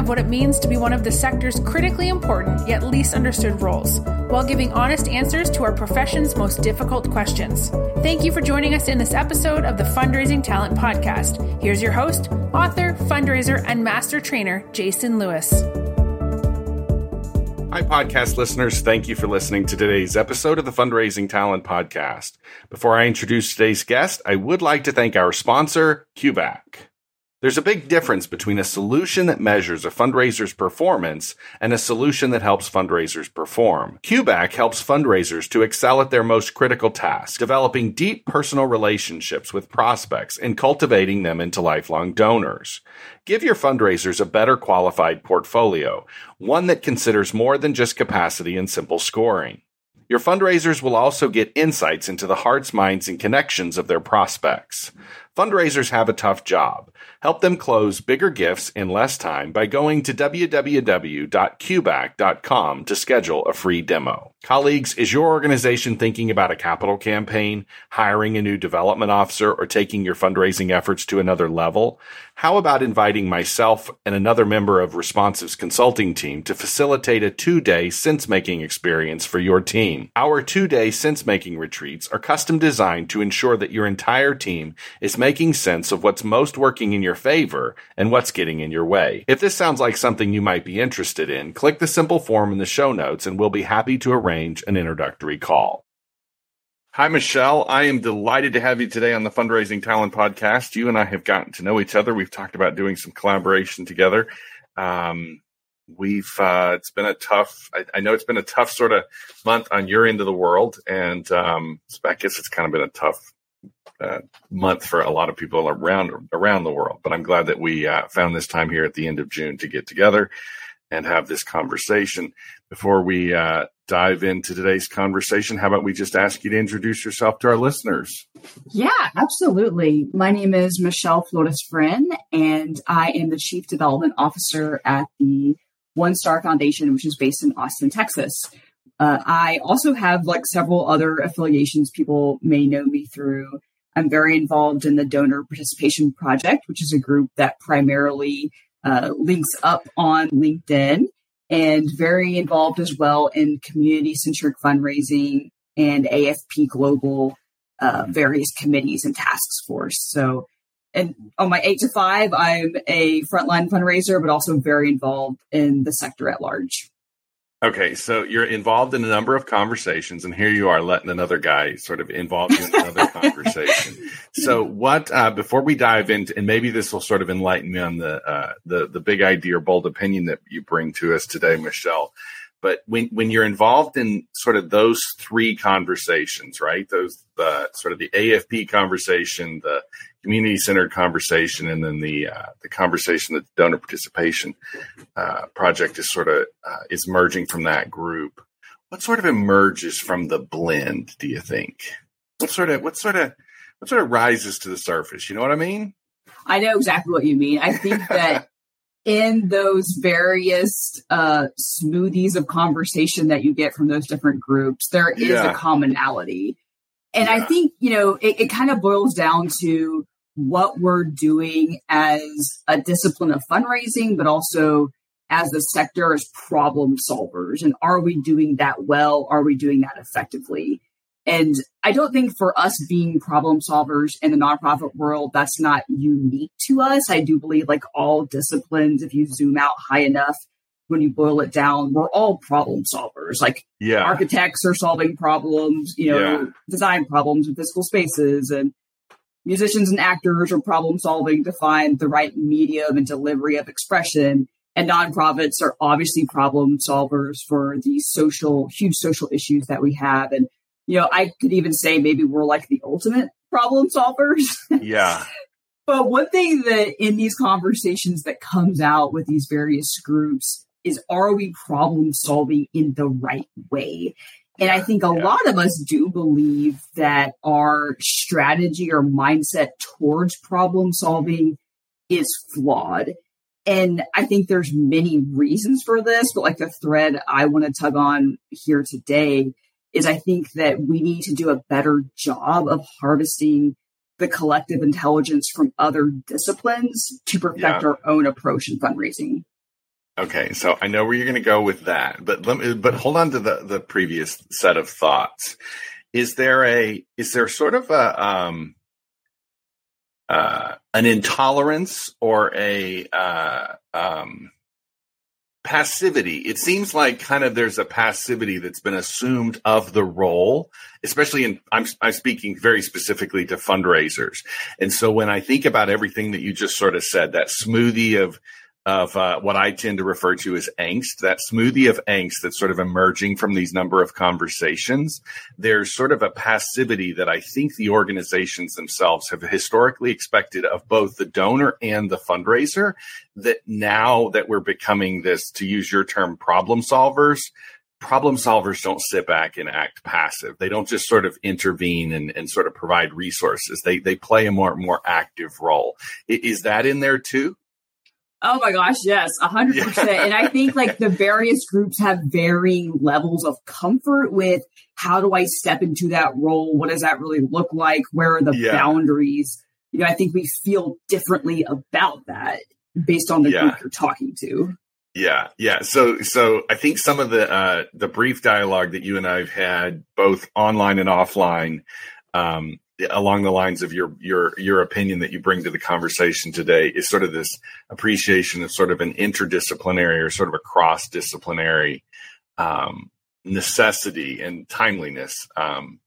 of what it means to be one of the sector's critically important yet least understood roles, while giving honest answers to our profession's most difficult questions. Thank you for joining us in this episode of the Fundraising Talent Podcast. Here's your host, author, fundraiser, and master trainer, Jason Lewis. Hi, podcast listeners. Thank you for listening to today's episode of the Fundraising Talent Podcast. Before I introduce today's guest, I would like to thank our sponsor, CueBack. There's a big difference between a solution that measures a fundraiser's performance and a solution that helps fundraisers perform. CueBack helps fundraisers to excel at their most critical task, developing deep personal relationships with prospects and cultivating them into lifelong donors. Give your fundraisers a better qualified portfolio, one that considers more than just capacity and simple scoring. Your fundraisers will also get insights into the hearts, minds, and connections of their prospects. Fundraisers have a tough job Help them close bigger gifts in less time by going to www.cueback.com to schedule a free demo. Colleagues, is your organization thinking about a capital campaign, hiring a new development officer, or taking your fundraising efforts to another level? How about inviting myself and another member of Responsive's consulting team to facilitate a two day sense making experience for your team? Our two day sense making retreats are custom designed to ensure that your entire team is making sense of what's most working in your favor and what's getting in your way. If this sounds like something you might be interested in, click the simple form in the show notes and we'll be happy to arrange an introductory call. Hi, Michelle. I am delighted to have you today on the Fundraising Talent Podcast. You and I have gotten to know each other. We've talked about doing some collaboration together. Um, we've uh, it's been a tough. I, I, know it's been a tough sort of month on your end of the world, and um, I guess it's kind of been a tough uh, month for a lot of people around around the world. But I'm glad that we uh, found this time here at the end of June to get together and have this conversation. Before we uh, dive into today's conversation, how about we just ask you to introduce yourself to our listeners? Yeah, absolutely. My name is Michelle Flores Frin, and I am the Chief Development Officer at the OneStar Foundation, which is based in Austin, Texas. Uh, I also have like several other affiliations people may know me through. I'm very involved in the Donor Participation Project, which is a group that primarily uh, links up on LinkedIn and very involved as well in community centric fundraising and AFP Global uh, various committees and tasks force. So, and on my eight to five, I'm a frontline fundraiser, but also very involved in the sector at large. Okay, so you're involved in a number of conversations, and here you are letting another guy sort of involve you in another conversation. So, what uh, before we dive into, and maybe this will sort of enlighten me on the uh, the the big idea or bold opinion that you bring to us today, Michelle. But when when you're involved in sort of those three conversations, right? Those the sort of the AFP conversation, the community centered conversation, and then the uh, the conversation that the donor participation uh, project is sort of uh, is merging from that group. What sort of emerges from the blend? Do you think? What sort of what sort of what sort of rises to the surface? You know what I mean? I know exactly what you mean. I think that in those various uh, smoothies of conversation that you get from those different groups, there is yeah. a commonality. And yeah. I think, you know, it, it kind of boils down to what we're doing as a discipline of fundraising, but also as the sector as problem solvers. And are we doing that well? Are we doing that effectively? And I don't think for us being problem solvers in the nonprofit world, that's not unique to us. I do believe like all disciplines, if you zoom out high enough, when you boil it down, we're all problem solvers. Like yeah. architects are solving problems, you know, yeah. design problems in physical spaces and musicians and actors are problem solving to find the right medium and delivery of expression. And nonprofits are obviously problem solvers for these social, huge social issues that we have. And, you know, I could even say maybe we're like the ultimate problem solvers. Yeah. But one thing that in these conversations that comes out with these various groups is are we problem solving in the right way? And I think a yeah. lot of us do believe that our strategy or mindset towards problem solving is flawed. And I think there's many reasons for this, but like the thread I want to tug on here today is I think that we need to do a better job of harvesting the collective intelligence from other disciplines to perfect yeah. our own approach in fundraising. Okay, so I know where you're going to go with that, but let me, but hold on to the the previous set of thoughts. Is there a is there sort of a um uh an intolerance or a uh um passivity. It seems like kind of there's a passivity that's been assumed of the role, especially in I'm I'm speaking very specifically to fundraisers. And so when I think about everything that you just sort of said, that smoothie of of uh, what I tend to refer to as angst, that smoothie of angst that's sort of emerging from these number of conversations. There's sort of a passivity that I think the organizations themselves have historically expected of both the donor and the fundraiser. That now that we're becoming this, to use your term, problem solvers, problem solvers don't sit back and act passive. They don't just sort of intervene and, and sort of provide resources. They they play a more more active role. Is that in there too? Oh my gosh, yes, a hundred percent. And I think like the various groups have varying levels of comfort with how do I step into that role? What does that really look like? Where are the yeah. boundaries? You know, I think we feel differently about that based on the yeah. group you're talking to. Yeah, yeah. So, so I think some of the uh, the brief dialogue that you and I've had, both online and offline, um, along the lines of your your your opinion that you bring to the conversation today is sort of this appreciation of sort of an interdisciplinary or sort of a cross disciplinary um, necessity and timeliness. Um,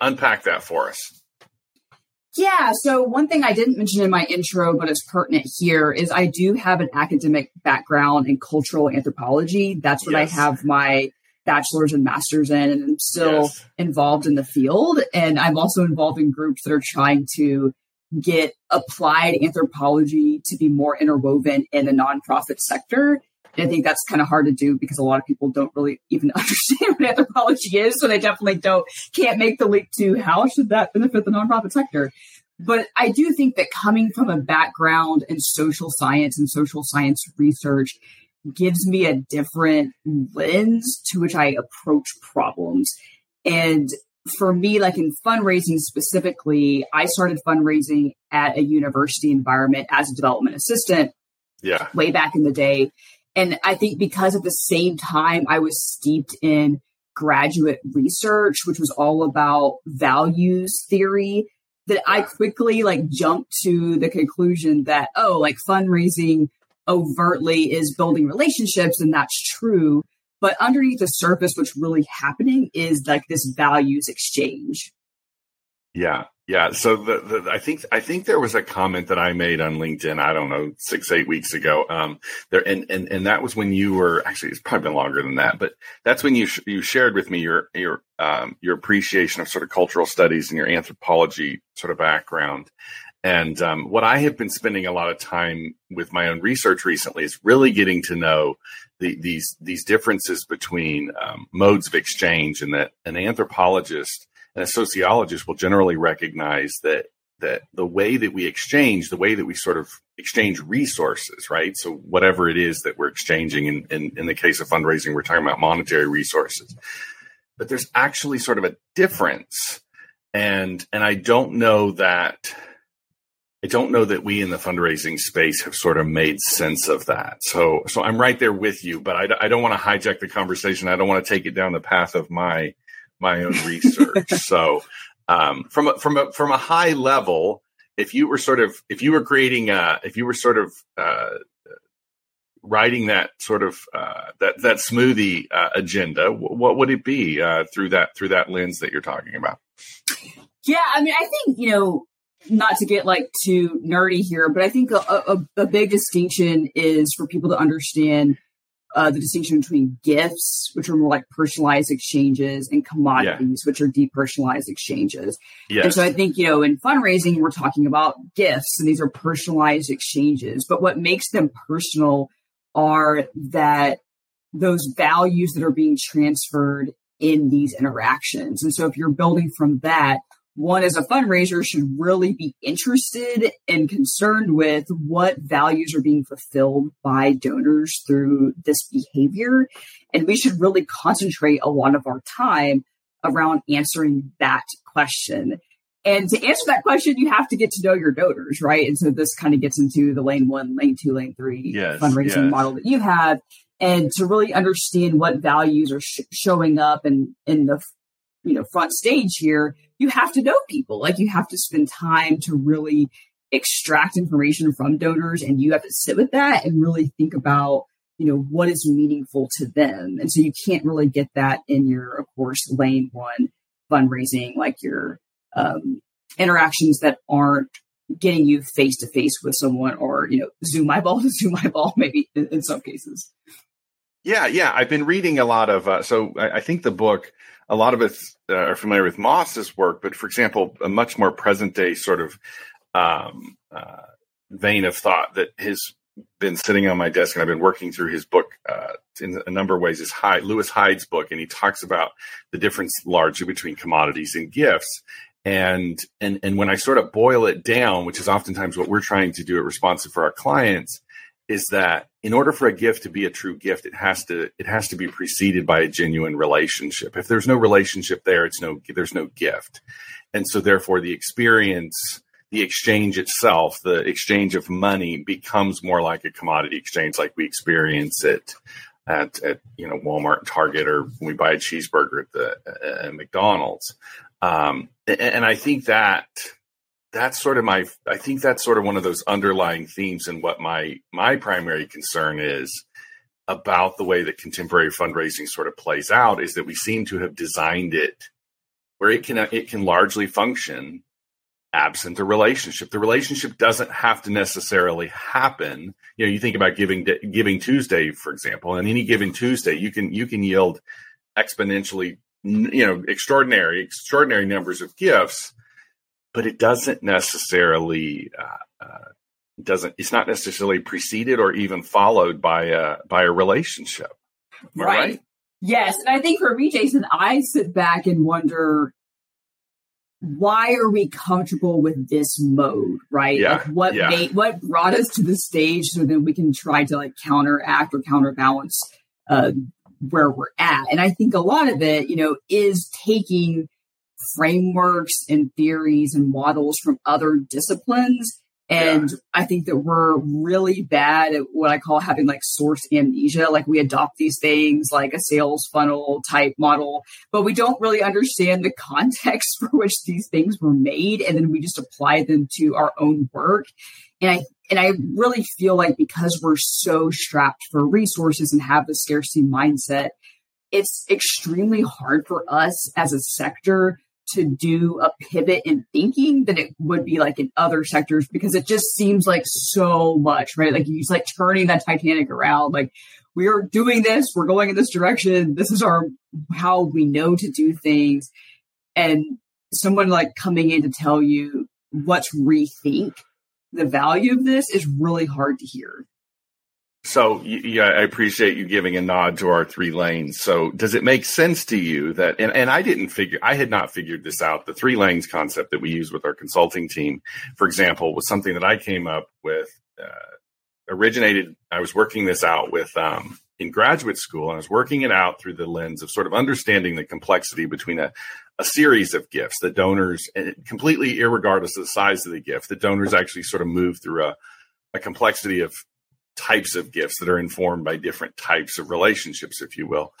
unpack that for us. Yeah. So one thing I didn't mention in my intro, but it's pertinent here, is I do have an academic background in cultural anthropology. That's what yes. I have my bachelor's and master's in and I'm still yes. involved in the field. And I'm also involved in groups that are trying to get applied anthropology to be more interwoven in the nonprofit sector. And I think that's kind of hard to do because a lot of people don't really even understand what anthropology is. So they definitely don't, can't make the leap to how should that benefit the nonprofit sector. But I do think that coming from a background in social science and social science research gives me a different lens to which I approach problems. And for me, like in fundraising specifically, I started fundraising at a university environment as a development assistant. Yeah. Way back in the day. And I think because at the same time I was steeped in graduate research, which was all about values theory, that I quickly like jumped to the conclusion that, oh, like fundraising overtly is building relationships, and that's true. But underneath the surface, what's really happening is like this values exchange. Yeah, yeah. So the, the, I think I think there was a comment that I made on LinkedIn. I don't know six eight weeks ago. Um, there and and and that was when you were actually it's probably been longer than that, but that's when you sh- you shared with me your your um, your appreciation of sort of cultural studies and your anthropology sort of background. And um, what I have been spending a lot of time with my own research recently is really getting to know the, these these differences between um, modes of exchange, and that an anthropologist and a sociologist will generally recognize that that the way that we exchange, the way that we sort of exchange resources, right? So whatever it is that we're exchanging, in, in, in the case of fundraising, we're talking about monetary resources. But there's actually sort of a difference, and and I don't know that I don't know that we in the fundraising space have sort of made sense of that. So, so I'm right there with you, but I, I don't want to hijack the conversation. I don't want to take it down the path of my my own research. so, um, from a, from a from a high level, if you were sort of if you were creating a if you were sort of uh, writing that sort of uh, that that smoothie uh, agenda, what would it be uh, through that through that lens that you're talking about? Yeah, I mean, I think you know not to get like too nerdy here, but I think a, a, a, big distinction is for people to understand uh, the distinction between gifts, which are more like personalized exchanges, and commodities, yeah. which are depersonalized exchanges. Yes. And so I think, you know, in fundraising, we're talking about gifts, and these are personalized exchanges. But what makes them personal are that those values that are being transferred in these interactions. And so if you're building from that, one as a fundraiser should really be interested and concerned with what values are being fulfilled by donors through this behavior. And we should really concentrate a lot of our time around answering that question. And to answer that question, you have to get to know your donors, right? And so this kind of gets into the lane one, lane two, lane three yes, fundraising yes. model that you have. And to really understand what values are sh- showing up in, in the you know front stage here you have to know people. Like you have to spend time to really extract information from donors and you have to sit with that and really think about you know what is meaningful to them. And so you can't really get that in your of course lane one fundraising like your um, interactions that aren't getting you face to face with someone or you know zoom eyeball to zoom eyeball maybe in, in some cases. Yeah yeah. I've been reading a lot of uh, so I, I think the book a lot of us uh, are familiar with Mauss's work, but for example, a much more present day sort of um, uh, vein of thought that has been sitting on my desk, and I've been working through his book uh, in a number of ways. Is Hyde, Lewis Hyde's book, and he talks about the difference largely between commodities and gifts. And and and when I sort of boil it down, which is oftentimes what we're trying to do at Responsive for our clients, is that in order for a gift to be a true gift it has to it has to be preceded by a genuine relationship. If there's no relationship there it's no there's no gift. And so therefore the experience the exchange itself the exchange of money becomes more like a commodity exchange like we experience it at, at you know Walmart and Target or when we buy a cheeseburger at the at McDonald's. Um, and, and I think that that's sort of my i think that's sort of one of those underlying themes and what my my primary concern is about the way that contemporary fundraising sort of plays out is that we seem to have designed it where it can it can largely function absent a relationship. The relationship doesn't have to necessarily happen. You know you think about giving giving tuesday for example on any given tuesday you can you can yield exponentially you know extraordinary extraordinary numbers of gifts but it doesn't necessarily uh, uh, doesn't it's not necessarily preceded or even followed by a by a relationship. Right. right. Yes, and I think for me, Jason, I sit back and wonder why are we comfortable with this mode, right? Yeah, like what yeah. made what brought us to the stage so that we can try to like counteract or counterbalance uh, where we're at. And I think a lot of it, you know, is taking frameworks and theories and models from other disciplines. And yeah. I think that we're really bad at what I call having like source amnesia. Like we adopt these things like a sales funnel type model, but we don't really understand the context for which these things were made. And then we just apply them to our own work. And I, and I really feel like because we're so strapped for resources and have the scarcity mindset, it's extremely hard for us as a sector to do a pivot in thinking than it would be like in other sectors because it just seems like so much, right? Like he's like turning that Titanic around. Like we are doing this, we're going in this direction. This is our how we know to do things. And someone like coming in to tell you what's rethink the value of this is really hard to hear. So yeah, I appreciate you giving a nod to our three lanes. So does it make sense to you that and, and I didn't figure I had not figured this out. The three lanes concept that we use with our consulting team, for example, was something that I came up with uh, originated I was working this out with um, in graduate school and I was working it out through the lens of sort of understanding the complexity between a, a series of gifts that donors completely regardless of the size of the gift, the donors actually sort of move through a a complexity of types of gifts that are informed by different types of relationships, if you will.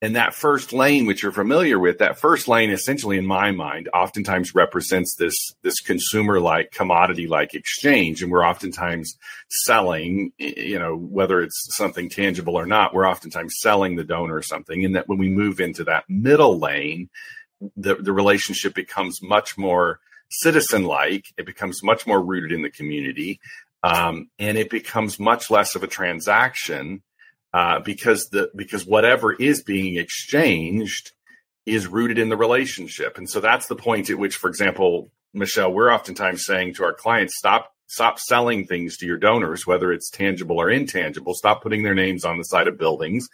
And that first lane, which you're familiar with, that first lane essentially in my mind oftentimes represents this, this consumer like commodity like exchange. And we're oftentimes selling, you know, whether it's something tangible or not, we're oftentimes selling the donor something. And that when we move into that middle lane, the, the relationship becomes much more citizen like. It becomes much more rooted in the community. Um, and it becomes much less of a transaction uh, because the because whatever is being exchanged is rooted in the relationship, and so that's the point at which, for example, Michelle, we're oftentimes saying to our clients, stop stop selling things to your donors, whether it's tangible or intangible. Stop putting their names on the side of buildings.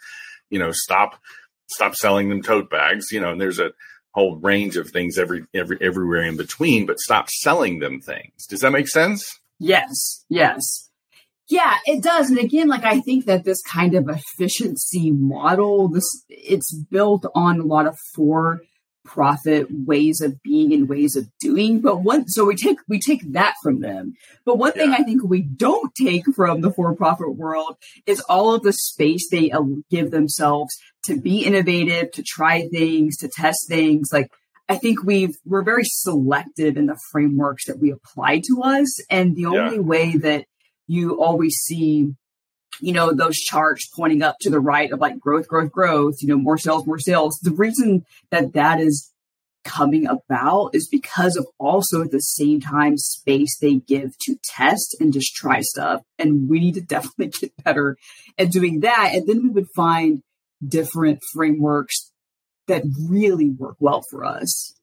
You know, stop stop selling them tote bags. You know, and there's a whole range of things every every everywhere in between, but stop selling them things. Does that make sense? Yes. Yes. Yeah, it does. And again, like I think that this kind of efficiency model, this it's built on a lot of for profit ways of being and ways of doing. But one, so we take, we take that from them. But one yeah. thing I think we don't take from the for profit world is all of the space they uh, give themselves to be innovative, to try things, to test things. Like, I think we've, we're very selective in the frameworks that we apply to us. And the yeah. only way that you always see you know, those charts pointing up to the right of like growth, growth, growth, you know, more sales, more sales. The reason that that is coming about is because of also at the same time space they give to test and just try stuff. And we need to definitely get better at doing that. And then we would find different frameworks that really work well for us.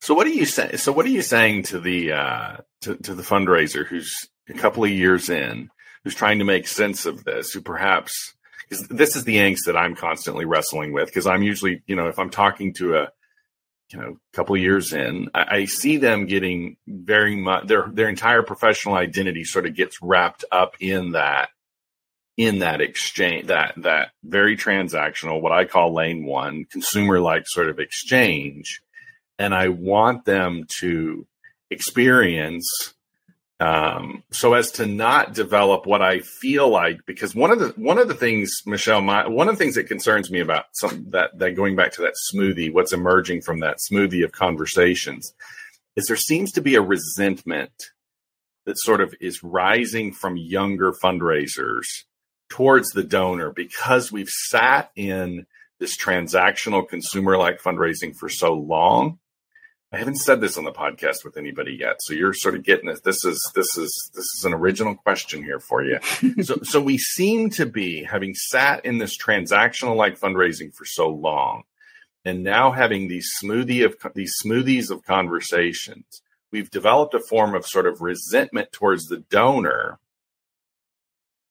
So what are you saying? So what are you saying to the uh, to, to the fundraiser who's a couple of years in who's trying to make sense of this, who perhaps because this is the angst that I'm constantly wrestling with. Because I'm usually, you know, if I'm talking to a you know, couple of years in, I, I, see them getting very much their their entire professional identity sort of gets wrapped up in that in that exchange that that very transactional, what I call lane one, consumer like sort of exchange. And I want them to experience um, so as to not develop what I feel like, because one of the one of the things, Michelle, my, one of the things that concerns me about some that that going back to that smoothie, what's emerging from that smoothie of conversations, is there seems to be a resentment that sort of is rising from younger fundraisers towards the donor because we've sat in this transactional consumer like fundraising for so long I haven't said this on the podcast with anybody yet, so you're sort of getting this. This is this is this is an original question here for you. so so we seem to be having sat in this transactional like fundraising for so long, and now having these smoothie of these smoothies of conversations. We've developed a form of sort of resentment towards the donor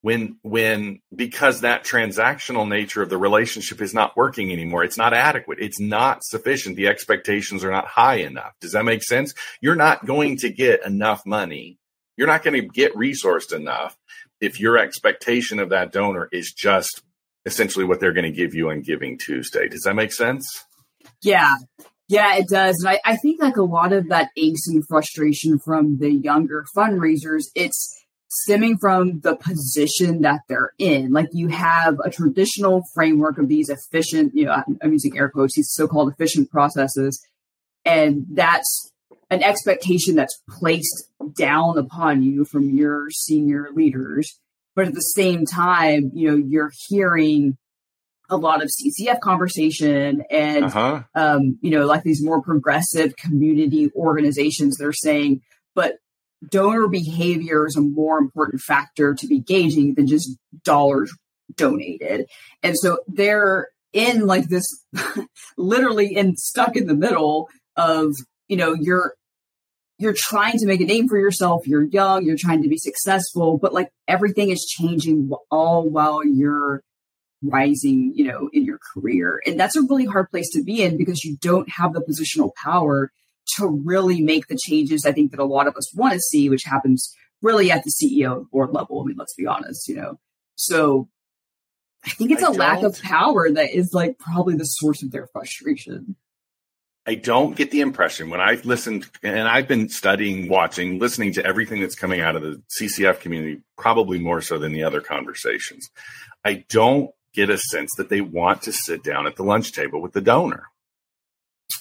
when when because that transactional nature of the relationship is not working anymore it's not adequate it's not sufficient the expectations are not high enough. Does that make sense? You're not going to get enough money. You're not going to get resourced enough if your expectation of that donor is just essentially what they're going to give you on giving tuesday. Does that make sense? Yeah. Yeah, it does. And I, I think like a lot of that angst and frustration from the younger fundraisers, it's stemming from the position that they're in. Like you have a traditional framework of these efficient, you know, I'm using air quotes, these so-called efficient processes. And that's an expectation that's placed down upon you from your senior leaders. But at the same time, you know, you're hearing a lot of CCF conversation and, uh-huh. um, you know, like these more progressive community organizations, they're saying, but donor behavior is a more important factor to be gauging than just dollars donated. And so they're in like this literally in stuck in the middle of, you know, you're you're trying to make a name for yourself, you're young, you're trying to be successful, but like everything is changing all while you're rising, you know, in your career. And that's a really hard place to be in because you don't have the positional power to really make the changes I think that a lot of us want to see, which happens really at the CEO board level. I mean, let's be honest, you know. So I think it's I a lack of power that is like probably the source of their frustration. I don't get the impression when I've listened and I've been studying, watching, listening to everything that's coming out of the CCF community, probably more so than the other conversations. I don't get a sense that they want to sit down at the lunch table with the donor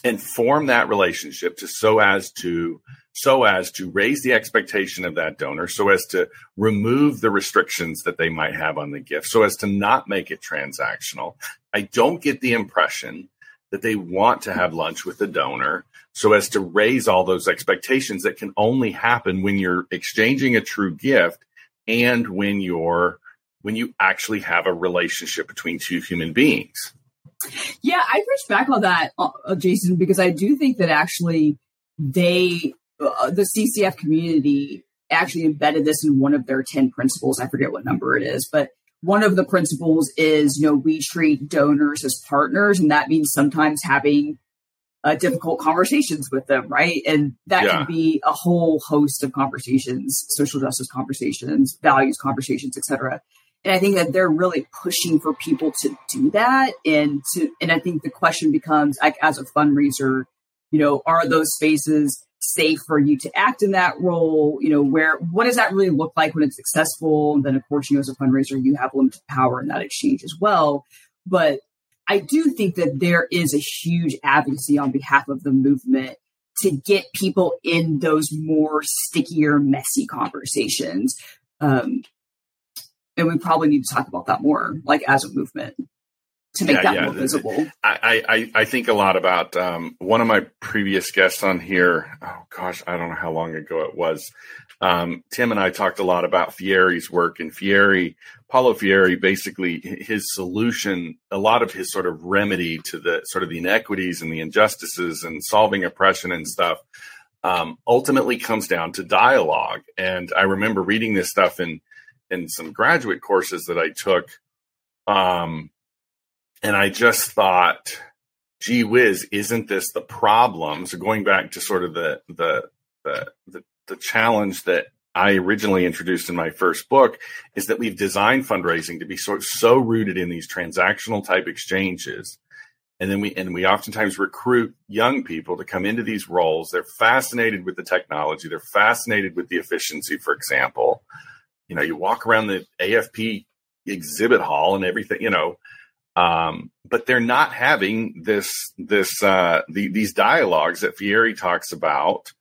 and form that relationship to so as to so as to raise the expectation of that donor so as to remove the restrictions that they might have on the gift so as to not make it transactional i don't get the impression that they want to have lunch with the donor so as to raise all those expectations that can only happen when you're exchanging a true gift and when you're when you actually have a relationship between two human beings. Yeah, I push back on that, uh, Jason, because I do think that actually they, uh, the CCF community, actually embedded this in one of their 10 principles. I forget what number it is, but one of the principles is, you know, we treat donors as partners, and that means sometimes having uh, difficult conversations with them, right? And that yeah. can be a whole host of conversations, social justice conversations, values conversations, etc. And I think that they're really pushing for people to do that. And to, and I think the question becomes, like, as a fundraiser, you know, are those spaces safe for you to act in that role? You know, where, what does that really look like when it's successful? And then, of course, you know, as a fundraiser, you have limited power in that exchange as well. But I do think that there is a huge advocacy on behalf of the movement to get people in those more stickier, messy conversations. Um, and we probably need to talk about that more, like as a movement, to make yeah, that yeah. more visible. I, I, I think a lot about um, one of my previous guests on here. Oh gosh, I don't know how long ago it was. Um, Tim and I talked a lot about Freire's work, and Freire, Paulo Freire, basically his solution, a lot of his sort of remedy to the sort of the inequities and the injustices and solving oppression and stuff, um, ultimately comes down to dialogue. And I remember reading this stuff in in some graduate courses that I took. Um, and I just thought, gee whiz, isn't this the problem? So going back to sort of the, the, the, the, the challenge that I originally introduced in my first book is that we've designed fundraising to be sort of so rooted in these transactional type exchanges. And then we and we oftentimes recruit young people to come into these roles. They're fascinated with the technology. They're fascinated with the efficiency, for example you know, you walk around the AFP exhibit hall and everything, you know, um, but they're not having this this uh, the, these dialogues that Freire talks about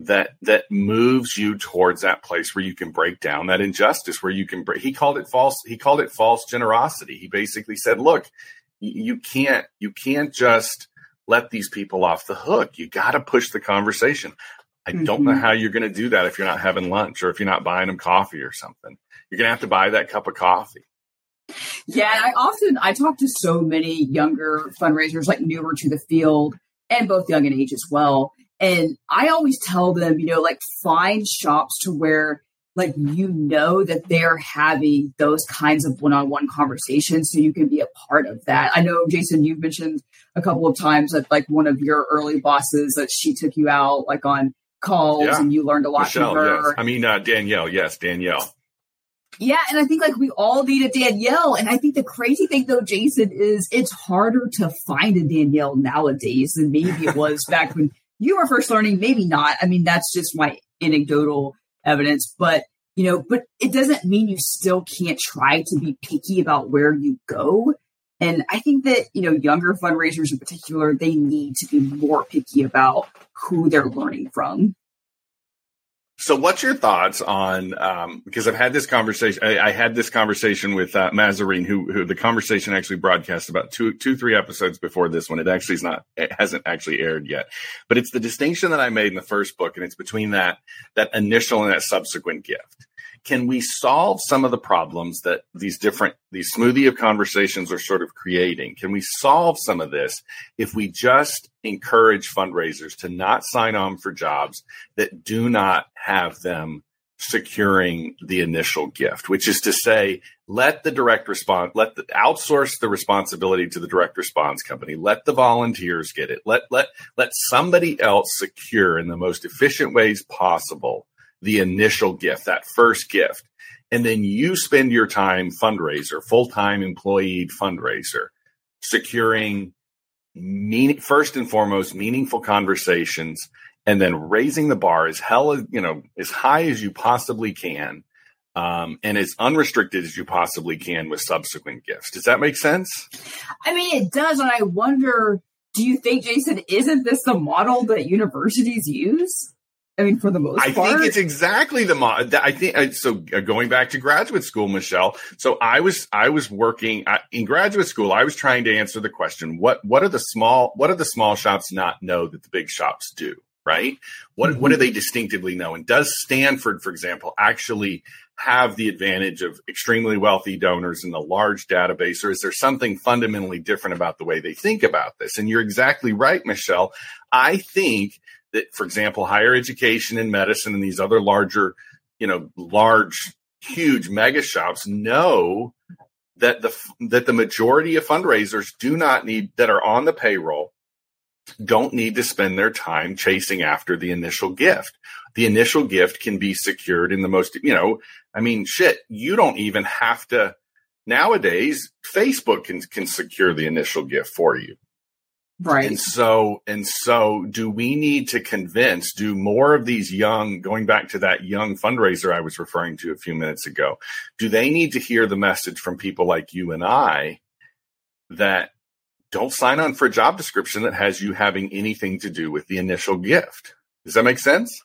that that moves you towards that place where you can break down that injustice, where you can break. He called it false. He called it false generosity. He basically said, "Look, you can't you can't just." let these people off the hook. You got to push the conversation. I mm-hmm. don't know mm-hmm. how you're going to do that if you're not having lunch or if you're not buying them coffee or something. You're going to have to buy that cup of coffee. Yeah, I often I talk to so many younger fundraisers, like newer to the field, and both young and age as well. And I always tell them, you know, like find shops to where like you know that they're having those kinds of one-on-one conversations so you can be a part of that. I know Jason, you've mentioned a couple of times that like one of your early bosses that she took you out like on calls yeah. and you learned a lot Michelle, from her. Yes. I mean, uh, Danielle. Yes, Danielle. Yeah, and I think like we all need a Danielle. And I think the crazy thing though, Jason, is it's harder to find a Danielle nowadays than maybe it was back when you were first learning. Maybe not. I mean, that's just my anecdotal evidence, but you know, but it doesn't mean you still can't try to be picky about where you go. And I think that, you know, younger fundraisers in particular, they need to be more picky about who they're learning from. So, what's your thoughts on? Um, because I've had this conversation. I, I had this conversation with uh, Mazarine, who, who the conversation actually broadcast about two, two, three episodes before this one. It actually is not. It hasn't actually aired yet. But it's the distinction that I made in the first book, and it's between that that initial and that subsequent gift can we solve some of the problems that these different these smoothie of conversations are sort of creating? Can we solve some of this if we just encourage fundraisers to not sign on for jobs that do not have them securing the initial gift which is to say let the direct response let the outsource the responsibility to the direct response company. Let the volunteers get it. Let let let somebody else secure in the most efficient ways possible the initial gift, that first gift. And then you spend your time fundraiser, full time employee fundraiser, securing first and foremost, meaningful conversations and then raising the bar as hell, you know, as high as you possibly can. Um, and as unrestricted as you possibly can with subsequent gifts. Does that make sense? I mean, it does. And I wonder, do you think, Jason, isn't this the model that universities use? I mean, for the most I part. think it's exactly the mod. I think so. Uh, going back to graduate school, Michelle. So I was I was working in graduate school. I was trying to answer the question: what what are the small what are the small shops not know that the big shops do? right? What mm-hmm. what do they distinctively know? And does Stanford, for example, actually have the advantage of extremely wealthy donors in the large database, or is there something fundamentally different about the way they think about this? And you're exactly right, Michelle. I think that, for example, higher education and medicine and these other larger, you know, large, huge mega shops know that the that the majority of fundraisers do not need that are on the payroll don't need to spend their time chasing after the initial gift. The initial gift can be secured in the most, you know, I mean, shit, you don't even have to nowadays Facebook can can secure the initial gift for you. Right. And so and so do we need to convince do more of these young going back to that young fundraiser I was referring to a few minutes ago. Do they need to hear the message from people like you and I that don't sign on for a job description that has you having anything to do with the initial gift. Does that make sense?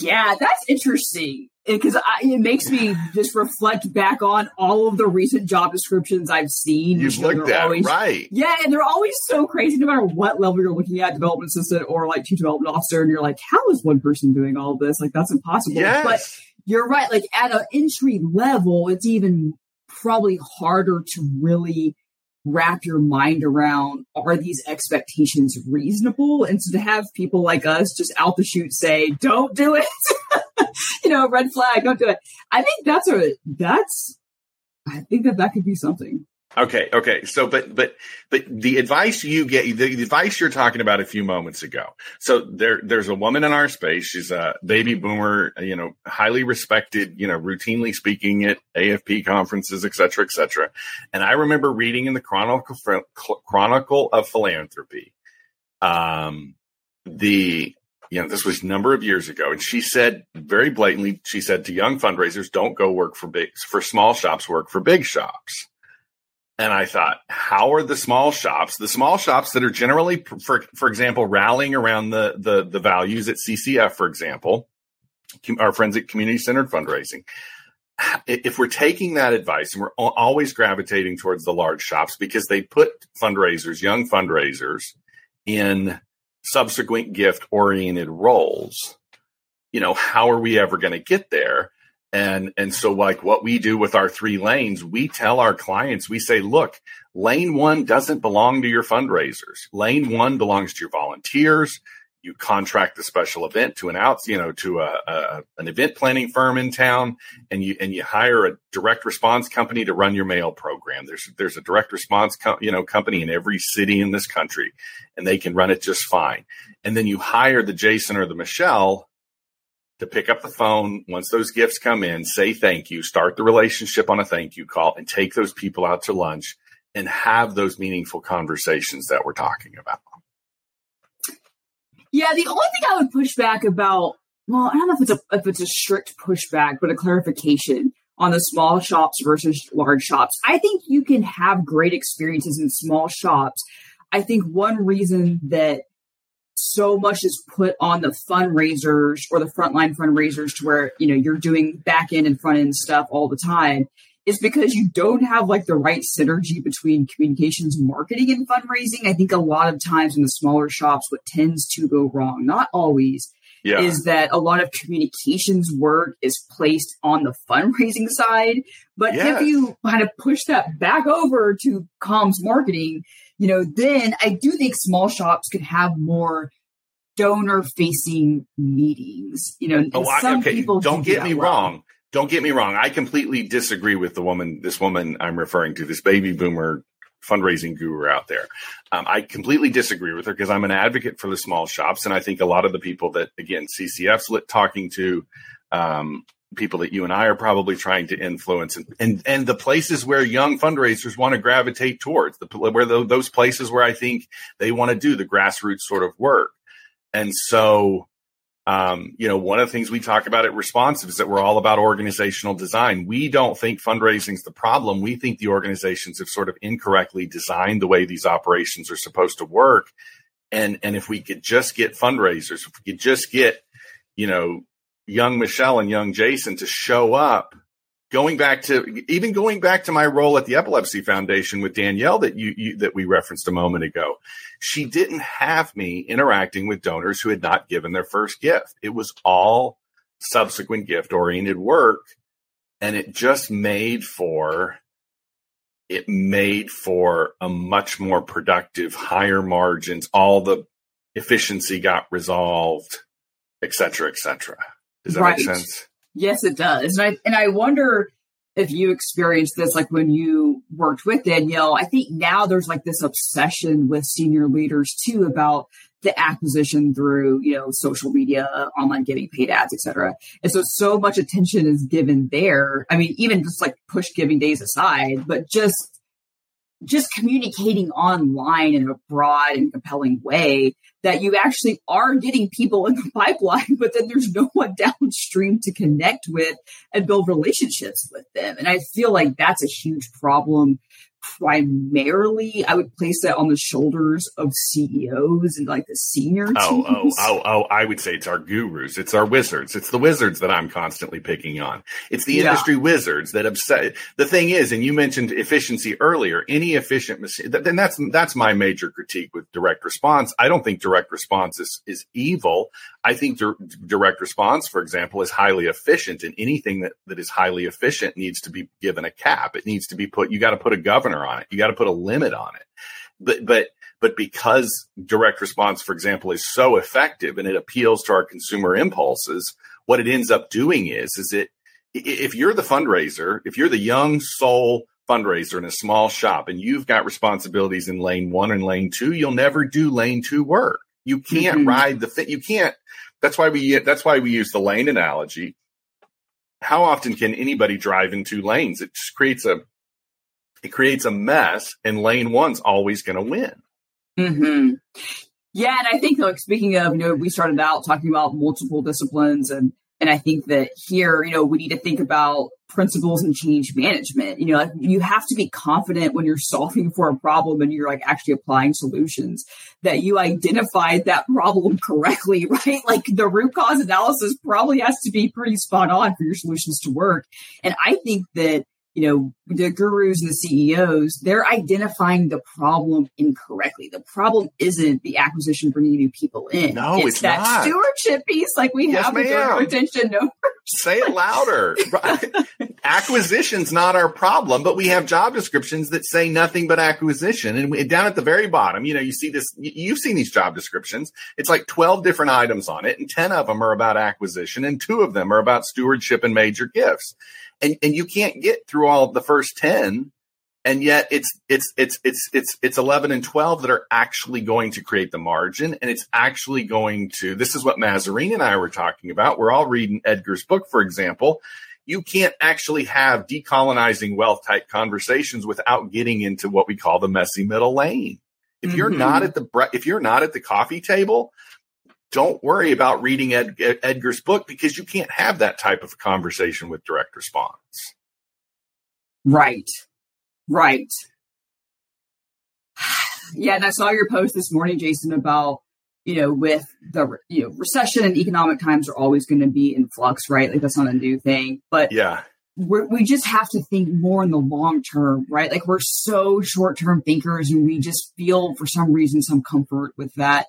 Yeah, that's interesting because it makes me just reflect back on all of the recent job descriptions I've seen. You've looked at always, right, yeah, and they're always so crazy. No matter what level you're looking at, development assistant or like chief development officer, and you're like, how is one person doing all this? Like that's impossible. Yes. But you're right. Like at an entry level, it's even probably harder to really wrap your mind around are these expectations reasonable? And so to have people like us just out the chute say, don't do it, you know, red flag, don't do it. I think that's a, that's, I think that that could be something. Okay, okay. So, but but but the advice you get, the, advice you're talking about a few moments ago. So there, there's a woman in our space. She's a baby boomer, you know, highly respected, you know, routinely speaking at AFP conferences, et cetera, et cetera. And I remember reading in the Chronicle Chronicle of Philanthropy, um, the you know, this was a number of years ago, and she said very blatantly, she said to young fundraisers, "Don't go work for big for small shops, work for big shops." And I thought, how are the small shops, the small shops that are generally, for for example, rallying around the the the values at CCF, for example, our friends at Community Centered Fundraising. If we're taking that advice and we're always gravitating towards the large shops because they put fundraisers, young fundraisers, in subsequent gift oriented roles, you know, how are we ever going to get there? And, and so like what we do with our three lanes, we tell our clients, we say, look, lane one doesn't belong to your fundraisers. Lane one belongs to your volunteers. You contract the special event to an out, you know, to a, a, an event planning firm in town, and you and you hire a direct response company to run your mail program. There's there's a direct response, co- you know, company in every city in this country, and they can run it just fine. And then you hire the Jason or the Michelle to pick up the phone once those gifts come in, say thank you, start the relationship on a thank you call, and take those people out to lunch and have those meaningful conversations that we're talking about. Yeah, the only thing I would push back about, well, I don't know if it's a if it's a strict pushback, but a clarification on the small shops versus large shops. I think you can have great experiences in small shops. I think one reason that so much is put on the fundraisers or the frontline fundraisers to where you know you're doing back end and front end stuff all the time is because you don't have like the right synergy between communications marketing and fundraising i think a lot of times in the smaller shops what tends to go wrong not always yeah. is that a lot of communications work is placed on the fundraising side but yes. if you kind of push that back over to comms marketing you know, then I do think small shops could have more donor facing meetings. You know, oh, some okay. people don't get me well. wrong. Don't get me wrong. I completely disagree with the woman, this woman I'm referring to, this baby boomer fundraising guru out there. Um, I completely disagree with her because I'm an advocate for the small shops. And I think a lot of the people that, again, CCF's lit talking to, um, people that you and I are probably trying to influence and, and, and the places where young fundraisers want to gravitate towards the, where the, those places where I think they want to do the grassroots sort of work. And so, um, you know, one of the things we talk about at Responsive is that we're all about organizational design. We don't think fundraising is the problem. We think the organizations have sort of incorrectly designed the way these operations are supposed to work. And, and if we could just get fundraisers, if we could just get, you know, young Michelle and young Jason to show up going back to even going back to my role at the Epilepsy Foundation with Danielle that you, you that we referenced a moment ago, she didn't have me interacting with donors who had not given their first gift. It was all subsequent gift oriented work, and it just made for it made for a much more productive, higher margins. All the efficiency got resolved, et cetera, et cetera. Does that right. make sense? Yes, it does. And I, and I wonder if you experienced this, like when you worked with Danielle, I think now there's like this obsession with senior leaders too about the acquisition through, you know, social media, online giving, paid ads, etc. And so, so much attention is given there. I mean, even just like push giving days aside, but just just communicating online in a broad and compelling way that you actually are getting people in the pipeline, but then there's no one downstream to connect with and build relationships with them. And I feel like that's a huge problem primarily I would place that on the shoulders of CEOs and like the senior oh, oh. Oh, oh, oh, I would say it's our gurus. It's our wizards. It's the wizards that I'm constantly picking on. It's the yeah. industry wizards that upset. The thing is, and you mentioned efficiency earlier, any efficient machine, then that's, that's my major critique with direct response. I don't think direct response is, is evil. I think di- direct response, for example, is highly efficient and anything that, that is highly efficient needs to be given a cap. It needs to be put, you got to put a governor on it. You got to put a limit on it. But, but, but because direct response, for example, is so effective and it appeals to our consumer impulses, what it ends up doing is, is it, if you're the fundraiser, if you're the young soul fundraiser in a small shop and you've got responsibilities in lane one and lane two, you'll never do lane two work. You can't mm-hmm. ride the thing. You can't. That's why we. That's why we use the lane analogy. How often can anybody drive in two lanes? It just creates a. It creates a mess, and lane one's always going to win. Hmm. Yeah, and I think like speaking of, you know, we started out talking about multiple disciplines and and I think that here, you know, we need to think about principles and change management. You know, like you have to be confident when you're solving for a problem and you're like actually applying solutions that you identified that problem correctly, right? Like the root cause analysis probably has to be pretty spot on for your solutions to work. And I think that you know, the gurus and the CEOs, they're identifying the problem incorrectly. The problem isn't the acquisition bringing new people in. No, it's, it's that not. stewardship piece, like we yes, have with retention numbers. Say it louder. Acquisition's not our problem, but we have job descriptions that say nothing but acquisition. And we, down at the very bottom, you know, you see this, you've seen these job descriptions. It's like 12 different items on it, and 10 of them are about acquisition, and two of them are about stewardship and major gifts and and you can't get through all the first 10 and yet it's it's it's it's it's it's 11 and 12 that are actually going to create the margin and it's actually going to this is what Mazarine and I were talking about. We're all reading Edgar's book for example. You can't actually have decolonizing wealth type conversations without getting into what we call the messy middle lane. If mm-hmm. you're not at the if you're not at the coffee table don't worry about reading Ed, Ed, Edgar's book because you can't have that type of conversation with direct response. Right. Right. Yeah, and I saw your post this morning, Jason, about you know with the you know recession and economic times are always going to be in flux, right? Like that's not a new thing, but yeah, we just have to think more in the long term, right? Like we're so short term thinkers, and we just feel for some reason some comfort with that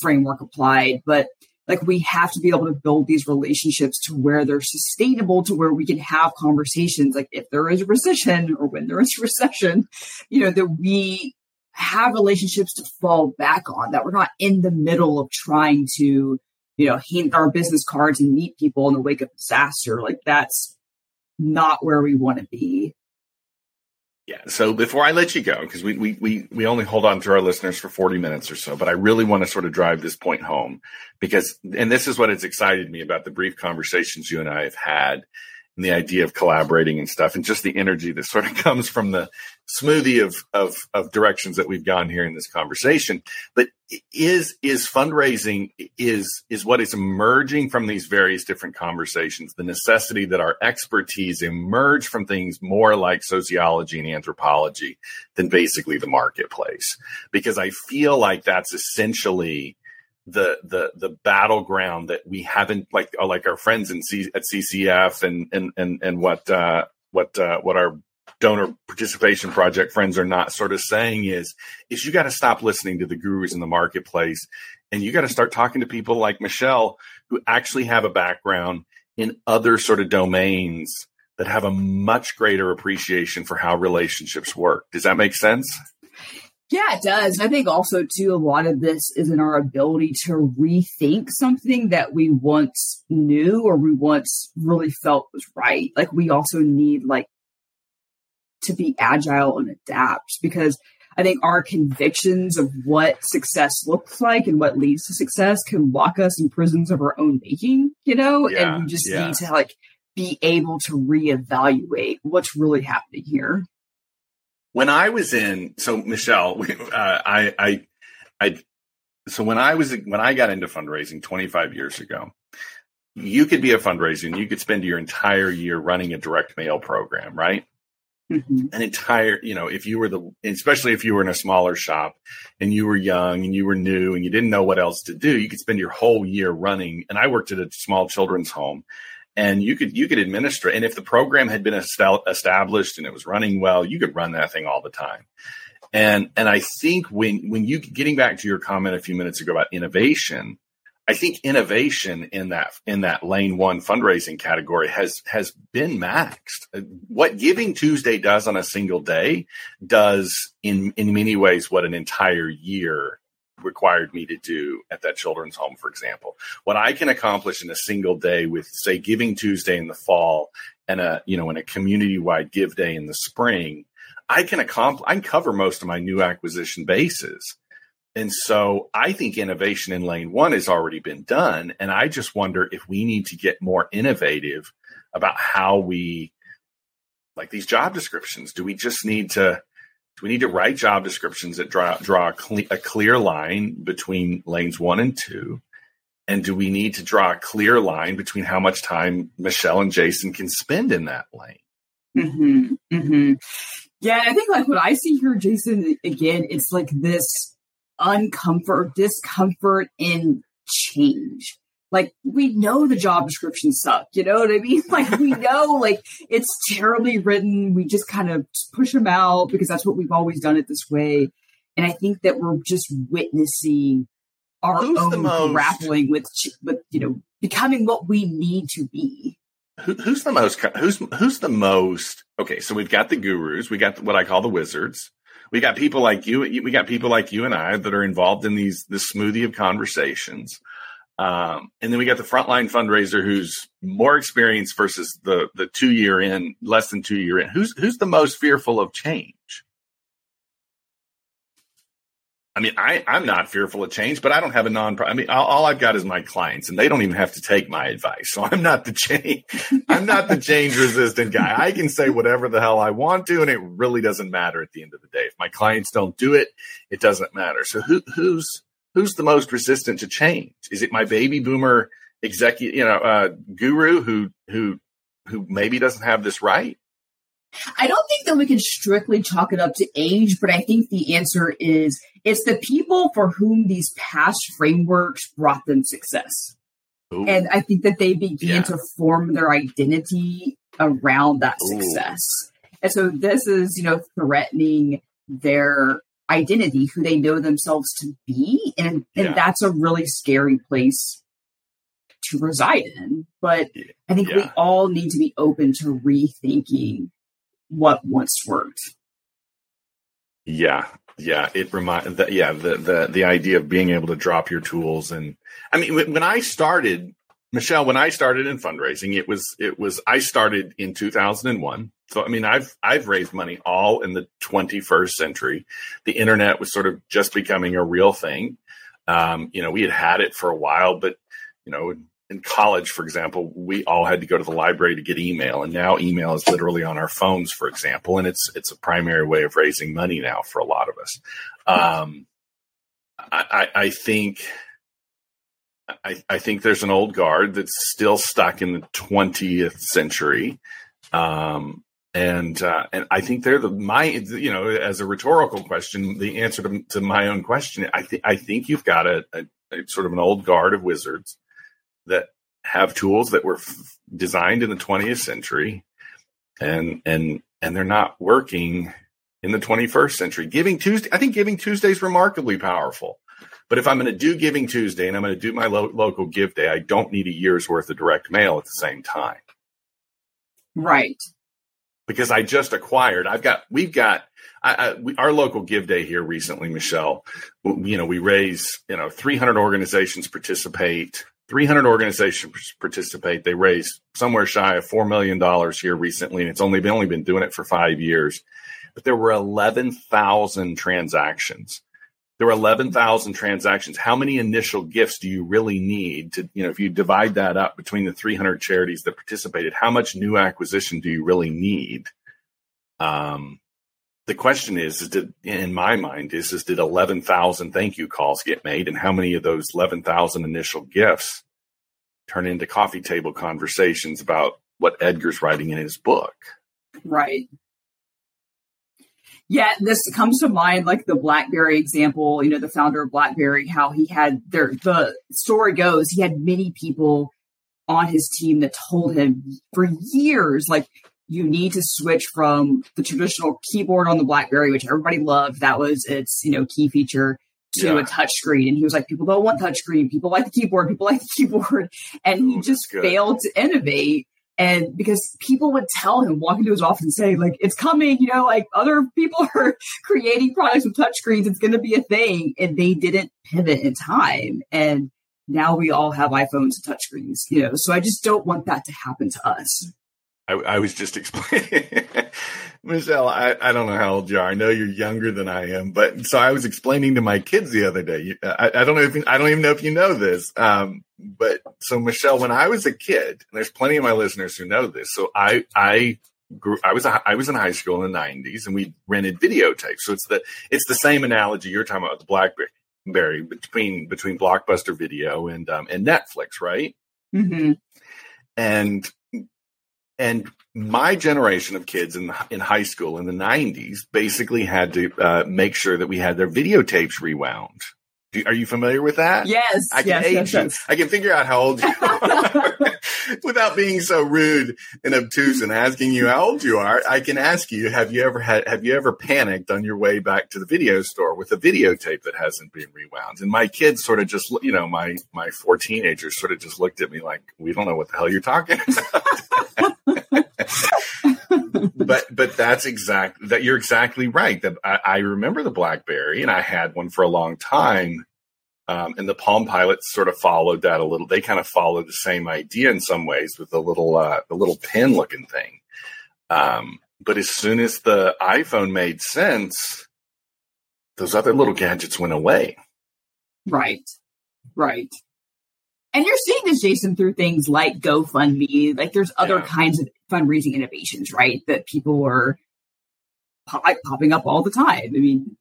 framework applied, but like we have to be able to build these relationships to where they're sustainable to where we can have conversations like if there is a recession or when there is a recession you know that we have relationships to fall back on that we're not in the middle of trying to you know hand our business cards and meet people in the wake of disaster. Like that's not where we want to be yeah. So before I let you go, because we, we, we, we only hold on to our listeners for 40 minutes or so, but I really want to sort of drive this point home because, and this is what has excited me about the brief conversations you and I have had and the idea of collaborating and stuff and just the energy that sort of comes from the smoothie of, of, of directions that we've gone here in this conversation. But is, is fundraising is, is what is emerging from these various different conversations, the necessity that our expertise emerge from things more like sociology and anthropology than basically the marketplace. Because I feel like that's essentially the the the battleground that we haven't like uh, like our friends in C, at CCF and and and and what uh, what uh, what our donor participation project friends are not sort of saying is is you got to stop listening to the gurus in the marketplace and you got to start talking to people like Michelle who actually have a background in other sort of domains that have a much greater appreciation for how relationships work. Does that make sense? Yeah, it does. I think also too a lot of this is in our ability to rethink something that we once knew or we once really felt was right. Like we also need like to be agile and adapt because I think our convictions of what success looks like and what leads to success can lock us in prisons of our own making, you know, yeah, and we just yeah. need to like be able to reevaluate what's really happening here when I was in, so Michelle, uh, I, I, I, so when I was, when I got into fundraising 25 years ago, you could be a fundraiser and you could spend your entire year running a direct mail program, right? Mm-hmm. An entire, you know, if you were the, especially if you were in a smaller shop and you were young and you were new and you didn't know what else to do, you could spend your whole year running. And I worked at a small children's home and you could you could administer and if the program had been established and it was running well you could run that thing all the time. And and i think when when you getting back to your comment a few minutes ago about innovation i think innovation in that in that lane one fundraising category has has been maxed. Uh, what giving tuesday does on a single day does in in many ways what an entire year required me to do at that children's home, for example. What I can accomplish in a single day with, say, Giving Tuesday in the fall and a, you know, in a community wide give day in the spring, I can accomplish, I can cover most of my new acquisition bases. And so I think innovation in lane one has already been done. And I just wonder if we need to get more innovative about how we, like these job descriptions, do we just need to, we need to write job descriptions that draw draw a, a clear line between lanes one and two? And do we need to draw a clear line between how much time Michelle and Jason can spend in that lane? Mm-hmm, mm-hmm. Yeah, I think like what I see here, Jason, again, it's like this uncomfort, discomfort in change like we know the job descriptions suck. You know what I mean? Like we know like it's terribly written. We just kind of push them out because that's what we've always done it this way. And I think that we're just witnessing our Who's own grappling with, with you know, becoming what we need to be. Who, who's the most? Who's who's the most? Okay, so we've got the gurus. We got what I call the wizards. We got people like you. We got people like you and I that are involved in these this smoothie of conversations. Um, and then we got the frontline fundraiser who's more experienced versus the the two year in, less than two year in. Who's who's the most fearful of change? I mean, I, I'm not fearful of change, but I don't have a non. I mean, all, all, I've got is my clients, and they don't even have to take my advice. So I'm not the change. I'm not the change resistant guy. I can say whatever the hell I want to, and it really doesn't matter at the end of the day. If my clients don't do it, it doesn't matter. So who who's who's the most resistant to change? Is it my baby boomer executive, you know, uh, guru who who who maybe doesn't have this right? I don't think that we can strictly chalk it up to age, but I think the answer is it's the people for whom these past frameworks brought them success. Ooh. And I think that they began yeah. to form their identity around that Ooh. success. And so this is, you know, threatening their identity, who they know themselves to be. And, and yeah. that's a really scary place to reside in. But I think yeah. we all need to be open to rethinking what once worked. Yeah. Yeah. It reminds that, yeah, the, the, the idea of being able to drop your tools. And I mean, when I started, Michelle, when I started in fundraising, it was, it was, I started in 2001 so I mean, I've I've raised money all in the 21st century. The internet was sort of just becoming a real thing. Um, you know, we had had it for a while, but you know, in college, for example, we all had to go to the library to get email, and now email is literally on our phones, for example, and it's it's a primary way of raising money now for a lot of us. Um, I, I think. I, I think there's an old guard that's still stuck in the 20th century. Um, and uh, and I think they're the my you know as a rhetorical question, the answer to, to my own question, I think I think you've got a uh, sort of an old guard of wizards that have tools that were f- designed in the 20th century and and and they're not working in the 21st century. Giving Tuesday, I think Giving Tuesday is remarkably powerful. But if I'm going to do Giving Tuesday and I'm going to do my lo- local give day, I don't need a year's worth of direct mail at the same time. Right. Because I just acquired, I've got, we've got, I, I, we, our local give day here recently, Michelle, you know, we raise, you know, 300 organizations participate. 300 organizations participate. They raise somewhere shy of $4 million here recently, and it's only been, only been doing it for five years. But there were 11,000 transactions. There were 11,000 transactions. How many initial gifts do you really need to, you know, if you divide that up between the 300 charities that participated, how much new acquisition do you really need? Um, the question is, is did, in my mind, is, is did 11,000 thank you calls get made? And how many of those 11,000 initial gifts turn into coffee table conversations about what Edgar's writing in his book? Right. Yeah, this comes to mind like the BlackBerry example, you know, the founder of BlackBerry, how he had there, the story goes, he had many people on his team that told him for years, like, you need to switch from the traditional keyboard on the BlackBerry, which everybody loved. That was its, you know, key feature to yeah. a touch screen. And he was like, people don't want touch screen. People like the keyboard. People like the keyboard. And he just failed to innovate. And because people would tell him, walk into his office and say, like, it's coming, you know, like other people are creating products with touch screens. It's going to be a thing. And they didn't pivot in time. And now we all have iPhones and touchscreens, you know, so I just don't want that to happen to us. I, I was just explaining, Michelle. I, I don't know how old you are. I know you're younger than I am, but so I was explaining to my kids the other day. I, I don't know if you, I don't even know if you know this. Um, but so Michelle, when I was a kid, and there's plenty of my listeners who know this. So I I grew. I was a, I was in high school in the '90s, and we rented videotapes. So it's the it's the same analogy you're talking about the BlackBerry between between Blockbuster Video and um, and Netflix, right? Mm-hmm. And and my generation of kids in in high school in the 90s basically had to uh, make sure that we had their videotapes rewound. Do, are you familiar with that? Yes. I can yes, age yes, you. yes. I can figure out how old you are without being so rude and obtuse and asking you how old you are. I can ask you, have you ever had, have you ever panicked on your way back to the video store with a videotape that hasn't been rewound? And my kids sort of just, you know, my, my four teenagers sort of just looked at me like, we don't know what the hell you're talking about. but but that's exact that you're exactly right. That I, I, remember the BlackBerry, and I had one for a long time. Um, and the Palm Pilots sort of followed that a little. They kind of followed the same idea in some ways with the little uh, the little pin looking thing. Um, but as soon as the iPhone made sense, those other little gadgets went away. Right, right. And you're seeing this, Jason, through things like GoFundMe. Like there's other yeah. kinds of fundraising innovations, right? That people are pop- popping up all the time. I mean,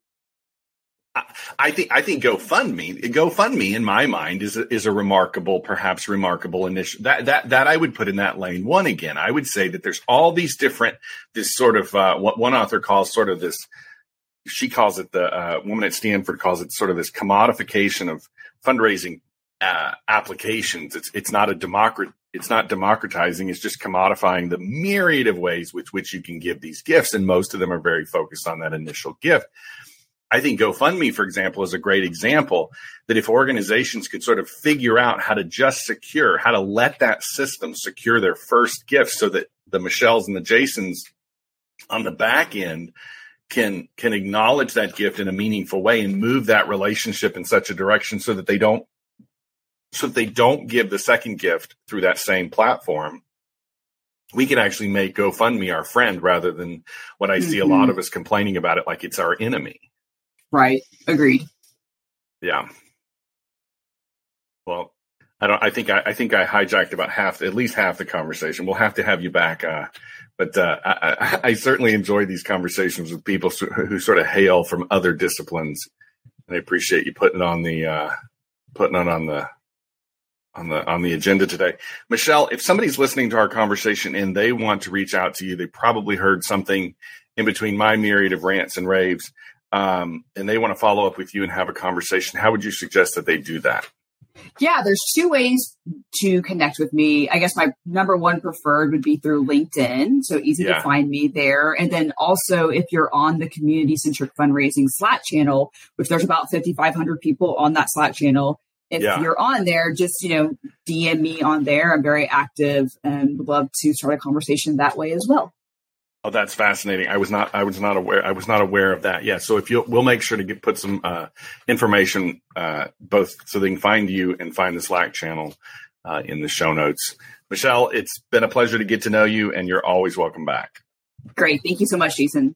I think I think GoFundMe GoFundMe in my mind is a, is a remarkable, perhaps remarkable initiative that that that I would put in that lane one again. I would say that there's all these different this sort of uh, what one author calls sort of this. She calls it the uh, woman at Stanford calls it sort of this commodification of fundraising uh, applications. It's it's not a democrat. It's not democratizing. It's just commodifying the myriad of ways with which you can give these gifts, and most of them are very focused on that initial gift. I think GoFundMe, for example, is a great example that if organizations could sort of figure out how to just secure, how to let that system secure their first gift so that the Michelles and the Jasons on the back end can can acknowledge that gift in a meaningful way and move that relationship in such a direction so that they don't so if they don't give the second gift through that same platform, we can actually make GoFundMe our friend rather than what I mm-hmm. see a lot mm-hmm. of us complaining about it like it's our enemy. Right. Agreed. Yeah. Well, I don't. I think I, I think I hijacked about half, at least half the conversation. We'll have to have you back. Uh, but uh, I, I, certainly enjoy these conversations with people who sort of hail from other disciplines, and I appreciate you putting on the uh, putting it on the on the on the agenda today. Michelle, if somebody's listening to our conversation and they want to reach out to you, they probably heard something in between my myriad of rants and raves, um, and they want to follow up with you and have a conversation. How would you suggest that they do that? Yeah, there's two ways to connect with me. I guess my number one preferred would be through LinkedIn. So easy yeah. to find me there. And then also if you're on the community centric fundraising Slack channel, which there's about 5,500 people on that Slack channel. If yeah. you're on there, just, you know, DM me on there. I'm very active and would love to start a conversation that way as well. Oh, that's fascinating. I was not, I was not aware, I was not aware of that. Yeah. So if you, we'll make sure to get, put some, uh, information, uh, both so they can find you and find the Slack channel, uh, in the show notes. Michelle, it's been a pleasure to get to know you and you're always welcome back. Great. Thank you so much, Jason.